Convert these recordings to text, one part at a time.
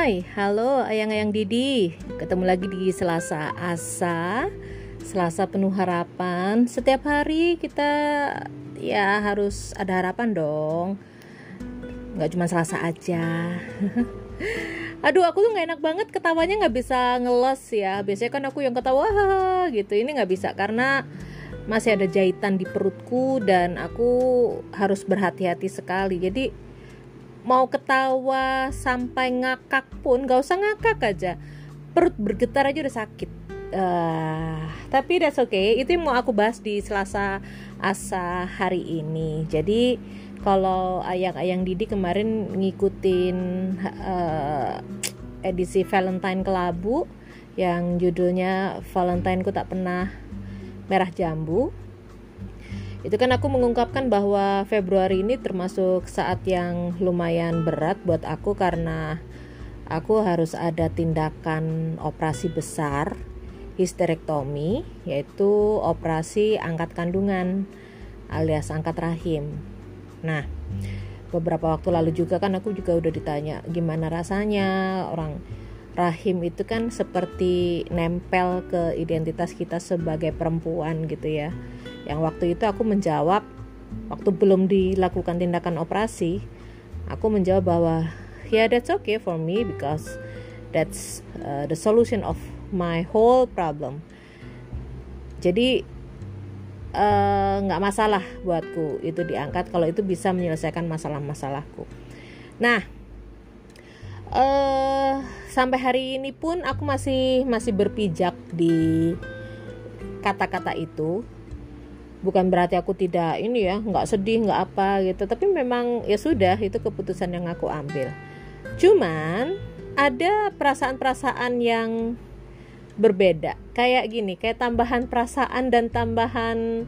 Hai, halo ayang-ayang Didi. Ketemu lagi di Selasa Asa. Selasa penuh harapan. Setiap hari kita ya harus ada harapan dong. Gak cuma Selasa aja. Aduh aku tuh gak enak banget ketawanya gak bisa ngelos ya. Biasanya kan aku yang ketawa gitu. Ini gak bisa karena masih ada jahitan di perutku Dan aku harus berhati-hati sekali. Jadi mau ketawa sampai ngakak pun gak usah ngakak aja. Perut bergetar aja udah sakit. Uh, tapi that's okay. Itu yang mau aku bahas di Selasa asa hari ini. Jadi kalau ayang-ayang Didi kemarin ngikutin uh, edisi Valentine Kelabu yang judulnya Valentine ku tak pernah merah jambu itu kan aku mengungkapkan bahwa Februari ini termasuk saat yang lumayan berat buat aku karena aku harus ada tindakan operasi besar histerektomi yaitu operasi angkat kandungan alias angkat rahim. Nah, beberapa waktu lalu juga kan aku juga udah ditanya gimana rasanya orang rahim itu kan seperti nempel ke identitas kita sebagai perempuan gitu ya yang waktu itu aku menjawab waktu belum dilakukan tindakan operasi aku menjawab bahwa yeah, that's okay for me because that's uh, the solution of my whole problem. Jadi uh, nggak uh, masalah buatku itu diangkat kalau itu bisa menyelesaikan masalah-masalahku. Nah uh, sampai hari ini pun aku masih masih berpijak di kata-kata itu bukan berarti aku tidak ini ya nggak sedih nggak apa gitu. Tapi memang ya sudah itu keputusan yang aku ambil. Cuman ada perasaan-perasaan yang berbeda. Kayak gini kayak tambahan perasaan dan tambahan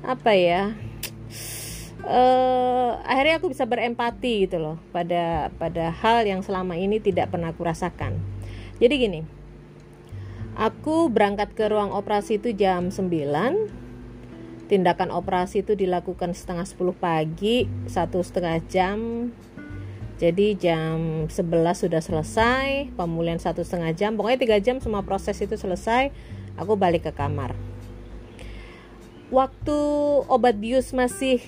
apa ya uh, akhirnya aku bisa berempati gitu loh pada pada hal yang selama ini tidak pernah aku rasakan. Jadi gini aku berangkat ke ruang operasi itu jam 9 tindakan operasi itu dilakukan setengah 10 pagi satu setengah jam. Jadi jam 11 sudah selesai pemulihan satu setengah jam. Pokoknya tiga jam semua proses itu selesai aku balik ke kamar. Waktu obat bius masih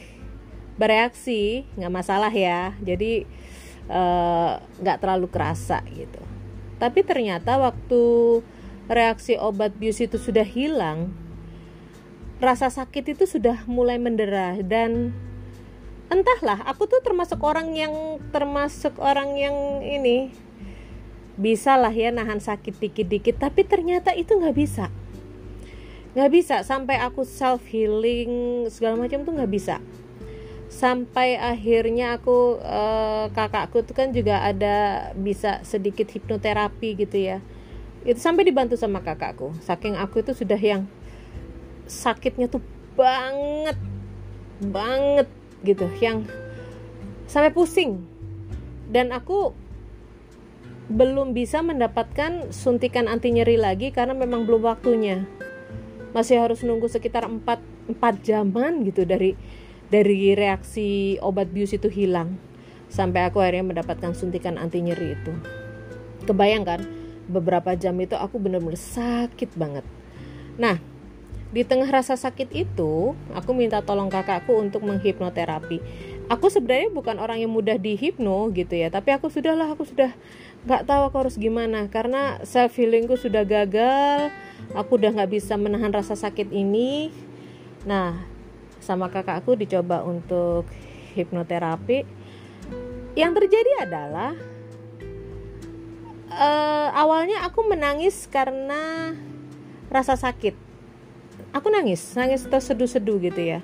bereaksi nggak masalah ya. Jadi eh, nggak terlalu kerasa gitu. Tapi ternyata waktu reaksi obat bius itu sudah hilang rasa sakit itu sudah mulai mendera dan entahlah aku tuh termasuk orang yang termasuk orang yang ini bisa lah ya nahan sakit dikit-dikit tapi ternyata itu nggak bisa. Nggak bisa sampai aku self healing segala macam tuh nggak bisa. Sampai akhirnya aku uh, kakakku tuh kan juga ada bisa sedikit hipnoterapi gitu ya. Itu sampai dibantu sama kakakku. Saking aku itu sudah yang sakitnya tuh banget banget gitu yang sampai pusing. Dan aku belum bisa mendapatkan suntikan anti nyeri lagi karena memang belum waktunya. Masih harus nunggu sekitar 4, 4 jaman gitu dari dari reaksi obat bius itu hilang. Sampai aku akhirnya mendapatkan suntikan anti nyeri itu. Kebayangkan beberapa jam itu aku bener-bener sakit banget. Nah di tengah rasa sakit itu, aku minta tolong kakakku untuk menghipnoterapi. Aku sebenarnya bukan orang yang mudah dihipno gitu ya, tapi aku sudahlah, aku sudah nggak tahu aku harus gimana karena self healingku sudah gagal. Aku udah nggak bisa menahan rasa sakit ini. Nah, sama kakakku dicoba untuk hipnoterapi. Yang terjadi adalah uh, awalnya aku menangis karena rasa sakit aku nangis nangis terseduh-seduh gitu ya.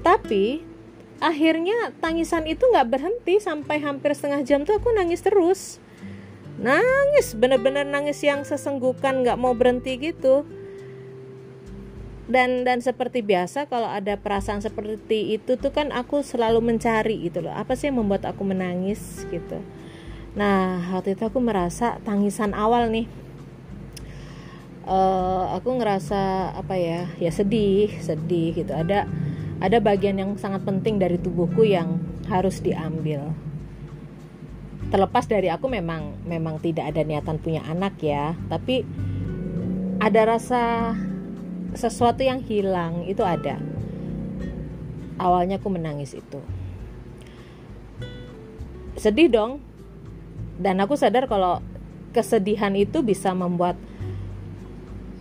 Tapi akhirnya tangisan itu nggak berhenti sampai hampir setengah jam tuh aku nangis terus. Nangis bener-bener nangis yang sesenggukan nggak mau berhenti gitu. Dan dan seperti biasa kalau ada perasaan seperti itu tuh kan aku selalu mencari gitu loh. Apa sih yang membuat aku menangis gitu? Nah waktu itu aku merasa tangisan awal nih uh, aku ngerasa apa ya ya sedih sedih gitu. Ada ada bagian yang sangat penting dari tubuhku yang harus diambil. Terlepas dari aku memang memang tidak ada niatan punya anak ya tapi ada rasa sesuatu yang hilang itu ada. Awalnya aku menangis itu. Sedih dong. Dan aku sadar kalau kesedihan itu bisa membuat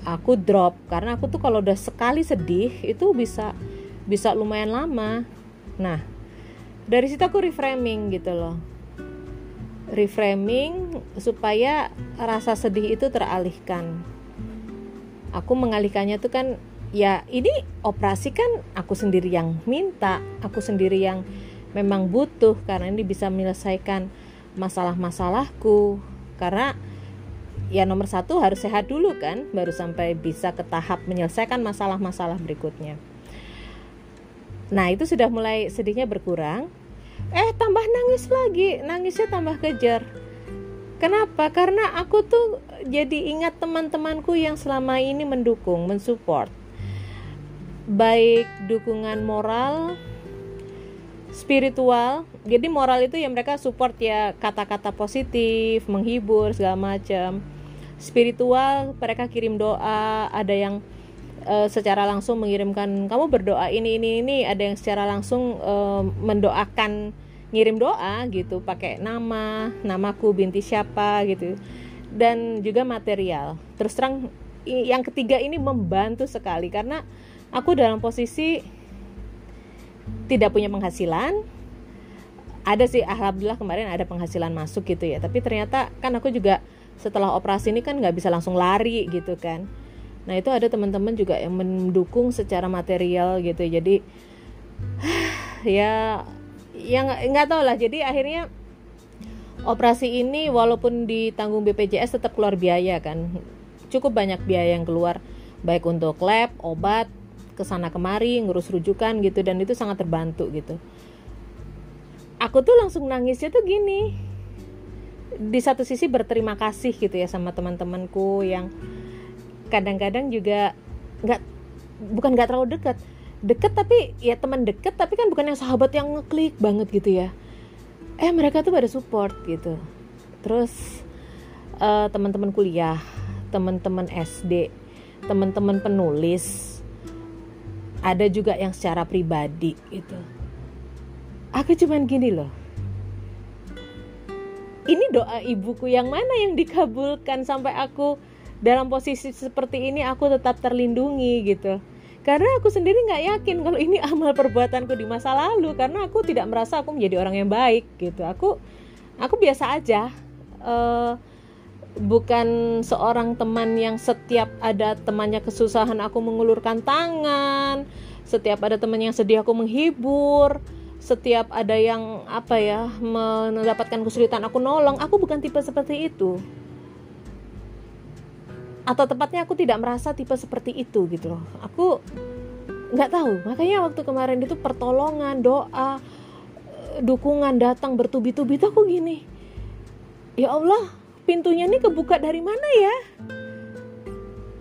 aku drop. Karena aku tuh kalau udah sekali sedih itu bisa bisa lumayan lama. Nah dari situ aku reframing gitu loh. Reframing supaya rasa sedih itu teralihkan. Aku mengalihkannya tuh kan ya ini operasi kan aku sendiri yang minta aku sendiri yang memang butuh karena ini bisa menyelesaikan masalah-masalahku. Karena ya nomor satu harus sehat dulu kan baru sampai bisa ke tahap menyelesaikan masalah-masalah berikutnya. Nah itu sudah mulai sedihnya berkurang. Eh tambah nangis lagi nangisnya tambah kejar. Kenapa? Karena aku tuh jadi ingat teman-temanku yang selama ini mendukung mensupport. Baik dukungan moral spiritual jadi moral itu ya mereka support ya kata-kata positif menghibur segala macam spiritual mereka kirim doa ada yang uh, secara langsung mengirimkan kamu berdoa ini ini ini. Ada yang secara langsung uh, mendoakan ngirim doa gitu pakai nama namaku binti siapa gitu dan juga material. Terus terang yang ketiga ini membantu sekali karena aku dalam posisi tidak punya penghasilan. Ada sih alhamdulillah kemarin ada penghasilan masuk gitu ya tapi ternyata kan aku juga setelah operasi ini kan nggak bisa langsung lari gitu kan. Nah itu ada teman-teman juga yang mendukung secara material gitu. Jadi ya yang nggak tahu lah. Jadi akhirnya operasi ini walaupun ditanggung BPJS tetap keluar biaya kan. Cukup banyak biaya yang keluar. Baik untuk lab obat ke sana kemari ngurus rujukan gitu. Dan itu sangat terbantu gitu. Aku tuh langsung nangisnya tuh gini di satu sisi berterima kasih gitu ya sama teman-temanku yang kadang-kadang juga nggak bukan nggak terlalu dekat. Deket tapi ya teman deket tapi kan bukan yang sahabat yang ngeklik banget gitu ya. Eh mereka tuh pada support gitu. Terus uh, teman-teman kuliah teman-teman SD teman-teman penulis ada juga yang secara pribadi itu aku cuman gini loh ini doa ibuku yang mana yang dikabulkan sampai aku dalam posisi seperti ini aku tetap terlindungi gitu. Karena aku sendiri nggak yakin kalau ini amal perbuatanku di masa lalu karena aku tidak merasa aku menjadi orang yang baik gitu. Aku aku biasa aja uh, bukan seorang teman yang setiap ada temannya kesusahan aku mengulurkan tangan, setiap ada teman yang sedih aku menghibur, setiap ada yang apa ya mendapatkan kesulitan aku nolong. Aku bukan tipe seperti itu. Atau tepatnya aku tidak merasa tipe seperti itu gitu loh. Aku nggak tahu. Makanya waktu kemarin itu pertolongan, doa, dukungan datang bertubi-tubi itu aku gini. Ya Allah, pintunya ini kebuka dari mana ya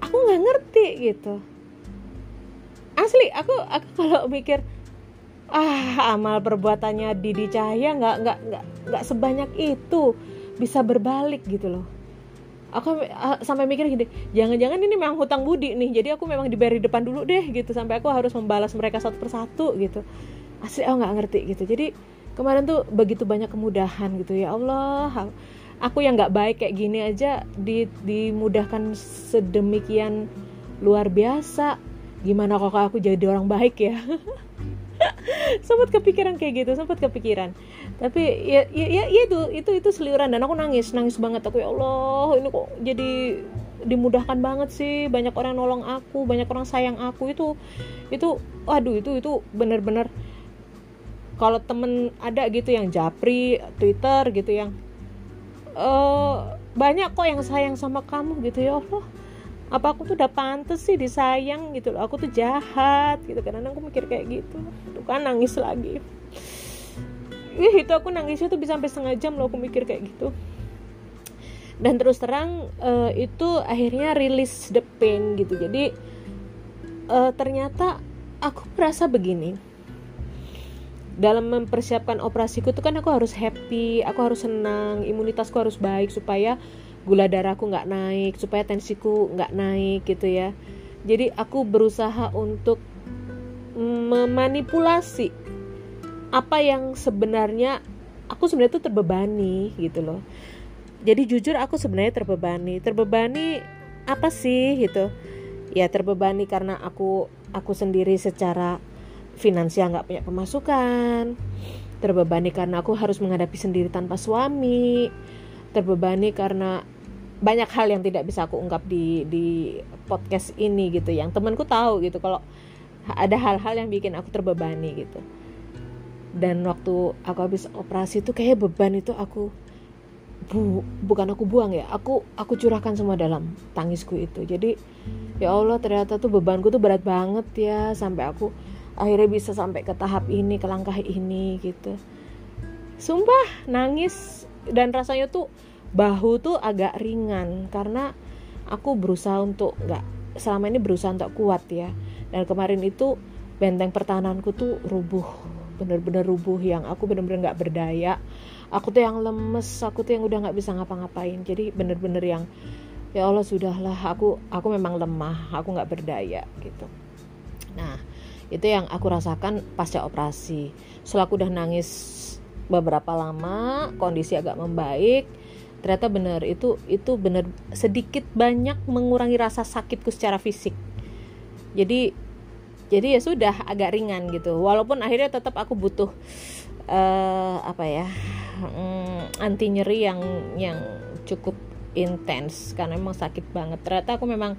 aku nggak ngerti gitu asli aku aku kalau mikir ah amal perbuatannya Didi Cahaya nggak nggak nggak nggak sebanyak itu. Bisa berbalik gitu loh. Aku uh, sampai mikir gini jangan-jangan ini memang hutang budi nih jadi aku memang dibayar di depan dulu deh gitu. Sampai aku harus membalas mereka satu persatu gitu. Asli aku nggak ngerti gitu. Jadi kemarin tuh begitu banyak kemudahan gitu. Ya Allah aku yang nggak baik kayak gini aja di, dimudahkan sedemikian luar biasa. Gimana kok aku jadi orang baik ya sempat kepikiran kayak gitu sempat kepikiran. Tapi ya, ya ya ya itu itu itu seliuran. Dan aku nangis nangis banget. Aku ya Allah ini kok jadi dimudahkan banget sih? Banyak orang nolong aku banyak orang sayang aku. Itu itu waduh itu itu bener-bener kalau temen ada gitu yang japri Twitter gitu yang uh, banyak kok yang sayang sama kamu gitu. Ya Allah apa aku tuh udah pantas sih disayang gitu loh. Aku tuh jahat gitu. Karena aku mikir kayak gitu. Tuh kan nangis lagi. Ih, itu aku nangisnya tuh bisa sampai setengah jam loh aku mikir kayak gitu. Dan terus terang uh, itu akhirnya rilis the pain gitu. Jadi uh, ternyata aku merasa begini. Dalam mempersiapkan operasiku tuh kan aku harus happy aku harus senang imunitasku harus baik supaya gula darahku nggak naik supaya tensiku nggak naik gitu ya. Jadi aku berusaha untuk memanipulasi apa yang sebenarnya aku sebenarnya tuh terbebani gitu loh. Jadi jujur aku sebenarnya terbebani. Terbebani apa sih gitu? Ya terbebani karena aku aku sendiri secara finansial nggak punya pemasukan. Terbebani karena aku harus menghadapi sendiri tanpa suami. Terbebani karena banyak hal yang tidak bisa aku ungkap di di podcast ini gitu. Yang temanku tahu gitu kalau ada hal-hal yang bikin aku terbebani gitu. Dan waktu aku habis operasi itu kayak beban itu aku bu, bukan aku buang ya aku aku curahkan semua dalam tangisku itu. Jadi ya Allah ternyata tuh bebanku tuh berat banget ya sampai aku akhirnya bisa sampai ke tahap ini ke langkah ini gitu. Sumpah nangis dan rasanya tuh bahu tuh agak ringan karena aku berusaha untuk nggak selama ini berusaha untuk kuat ya. Dan kemarin itu benteng pertahananku tuh rubuh bener-bener rubuh yang aku bener-bener nggak berdaya. Aku tuh yang lemes aku tuh yang udah nggak bisa ngapa-ngapain. Jadi bener-bener yang ya Allah sudahlah aku aku memang lemah aku nggak berdaya gitu. Nah itu yang aku rasakan pasca operasi. Setelah aku udah nangis beberapa lama kondisi agak membaik ternyata benar itu itu benar sedikit banyak mengurangi rasa sakitku secara fisik. Jadi jadi ya sudah agak ringan gitu. Walaupun akhirnya tetap aku butuh uh, apa ya um, anti nyeri yang yang cukup intens karena emang sakit banget. Ternyata aku memang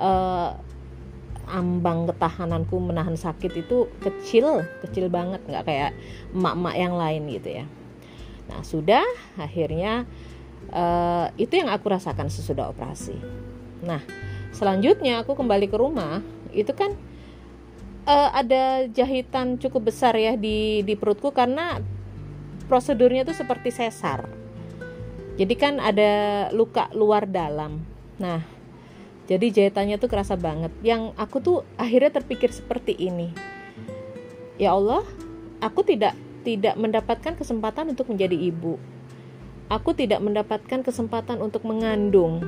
uh, ambang ketahananku menahan sakit itu kecil kecil banget. Nggak kayak emak-emak yang lain gitu ya. Nah sudah akhirnya uh, itu yang aku rasakan sesudah operasi. Nah selanjutnya aku kembali ke rumah itu kan uh, ada jahitan cukup besar ya di di perutku karena prosedurnya itu seperti sesar. Jadi kan ada luka luar dalam. Nah jadi jahitannya tuh kerasa banget. Yang aku tuh akhirnya terpikir seperti ini. Ya Allah aku tidak tidak mendapatkan kesempatan untuk menjadi ibu aku tidak mendapatkan kesempatan untuk mengandung.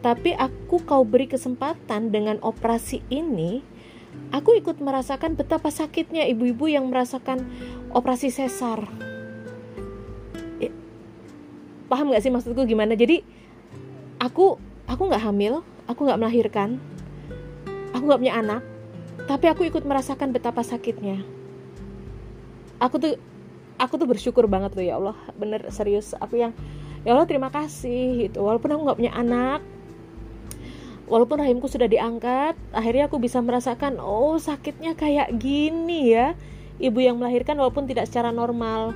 Tapi aku kau beri kesempatan dengan operasi ini, aku ikut merasakan betapa sakitnya ibu-ibu yang merasakan operasi sesar. Paham gak sih maksudku gimana? Jadi aku aku nggak hamil, aku nggak melahirkan, aku nggak punya anak, tapi aku ikut merasakan betapa sakitnya. Aku tuh aku tuh bersyukur banget loh ya Allah. Bener serius aku yang ya Allah terima kasih gitu. Walaupun aku nggak punya anak walaupun rahimku sudah diangkat akhirnya aku bisa merasakan oh sakitnya kayak gini ya. Ibu yang melahirkan walaupun tidak secara normal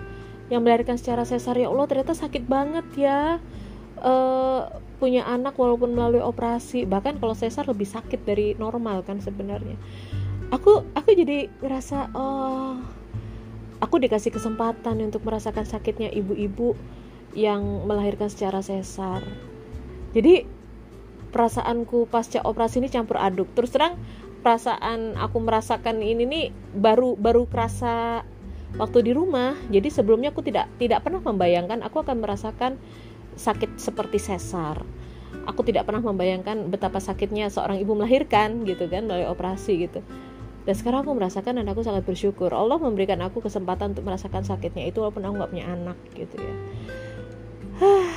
yang melahirkan secara sesar ya Allah ternyata sakit banget ya. Uh, punya anak walaupun melalui operasi bahkan kalau sesar lebih sakit dari normal kan sebenarnya. Aku aku jadi ngerasa oh aku dikasih kesempatan untuk merasakan sakitnya ibu-ibu yang melahirkan secara sesar. Jadi perasaanku pasca operasi ini campur aduk. Terus terang perasaan aku merasakan ini nih baru baru kerasa waktu di rumah. Jadi sebelumnya aku tidak tidak pernah membayangkan aku akan merasakan sakit seperti sesar. Aku tidak pernah membayangkan betapa sakitnya seorang ibu melahirkan gitu kan melalui operasi gitu dan sekarang aku merasakan dan aku sangat bersyukur. Allah memberikan aku kesempatan untuk merasakan sakitnya itu walaupun aku gak punya anak gitu ya.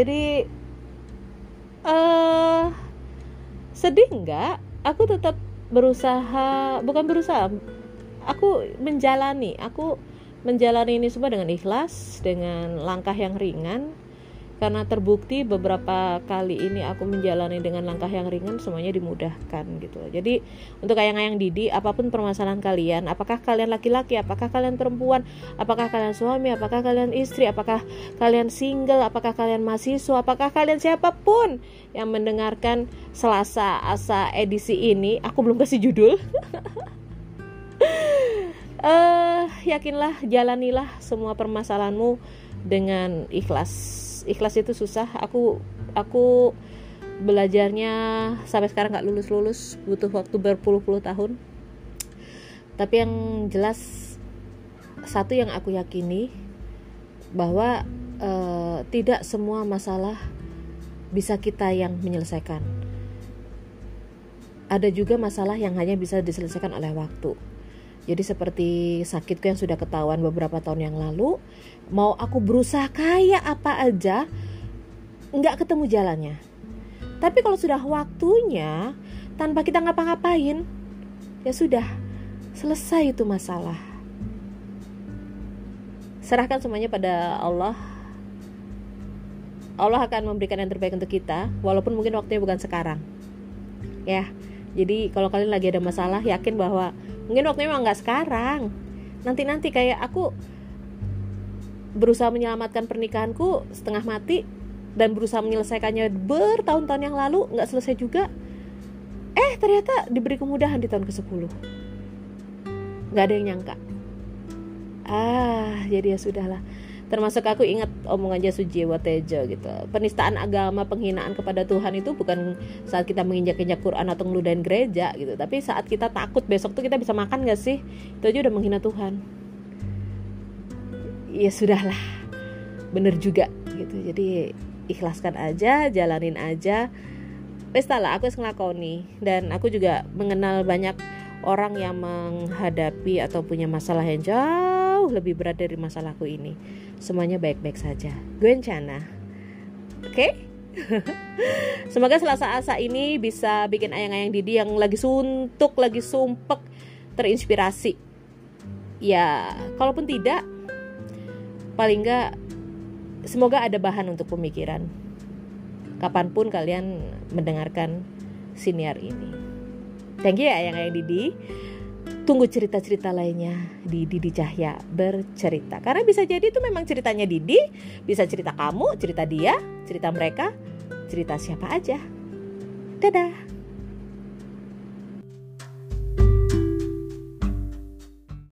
Jadi uh, sedih nggak? Aku tetap berusaha bukan berusaha aku menjalani aku menjalani ini semua dengan ikhlas dengan langkah yang ringan karena terbukti beberapa kali ini aku menjalani dengan langkah yang ringan semuanya dimudahkan gitu jadi untuk ayang-ayang Didi apa pun permasalahan kalian apakah kalian laki-laki apakah kalian perempuan apakah kalian suami apakah kalian istri apakah kalian single apakah kalian mahasiswa apakah kalian siapa pun yang mendengarkan Selasa Asa edisi ini aku belum kasih judul. Uh, yakinlah jalanilah semua permasalahanmu dengan ikhlas ikhlas itu susah. Aku aku belajarnya sampai sekarang nggak lulus lulus butuh waktu berpuluh-puluh tahun. Tapi yang jelas satu yang aku yakini bahwa uh, tidak semua masalah bisa kita yang menyelesaikan. Ada juga masalah yang hanya bisa diselesaikan oleh waktu jadi seperti sakitku yang sudah ketahuan beberapa tahun yang lalu mau aku berusaha kayak apa aja nggak ketemu jalannya. Tapi kalau sudah waktunya tanpa kita ngapa-ngapain ya sudah selesai itu masalah. Serahkan semuanya pada Allah. Allah akan memberikan yang terbaik untuk kita walaupun mungkin waktunya bukan sekarang. Ya jadi kalau kalian lagi ada masalah yakin bahwa mungkin waktunya memang nggak sekarang. Nanti nanti kayak aku berusaha menyelamatkan pernikahanku setengah mati dan berusaha menyelesaikannya bertahun-tahun yang lalu nggak selesai juga. Eh ternyata diberi kemudahan di tahun ke-10 nggak ada yang nyangka. Ah jadi ya sudahlah termasuk aku ingat omongan Suji Watejo gitu. Penistaan agama penghinaan kepada Tuhan itu bukan saat kita menginjak-injak Quran atau ngeludahin gereja gitu. Tapi saat kita takut besok tuh kita bisa makan gak sih? Itu aja udah menghina Tuhan. Ya sudahlah. Bener juga gitu. Jadi ikhlaskan aja jalanin aja. Wes lah aku ngelakoni. Dan aku juga mengenal banyak orang yang menghadapi atau punya masalah yang jauh lebih berat dari masalahku ini semuanya baik-baik saja. Gue Chana oke? Okay? Semoga selasa asa ini bisa bikin ayang-ayang Didi yang lagi suntuk, lagi sumpek, terinspirasi. Ya, kalaupun tidak, paling nggak semoga ada bahan untuk pemikiran. Kapan pun kalian mendengarkan siniar ini. Thank you ya yang ayang Didi tunggu cerita-cerita lainnya di Didi Cahya bercerita. Karena bisa jadi itu memang ceritanya Didi bisa cerita kamu cerita dia cerita mereka cerita siapa aja. Dadah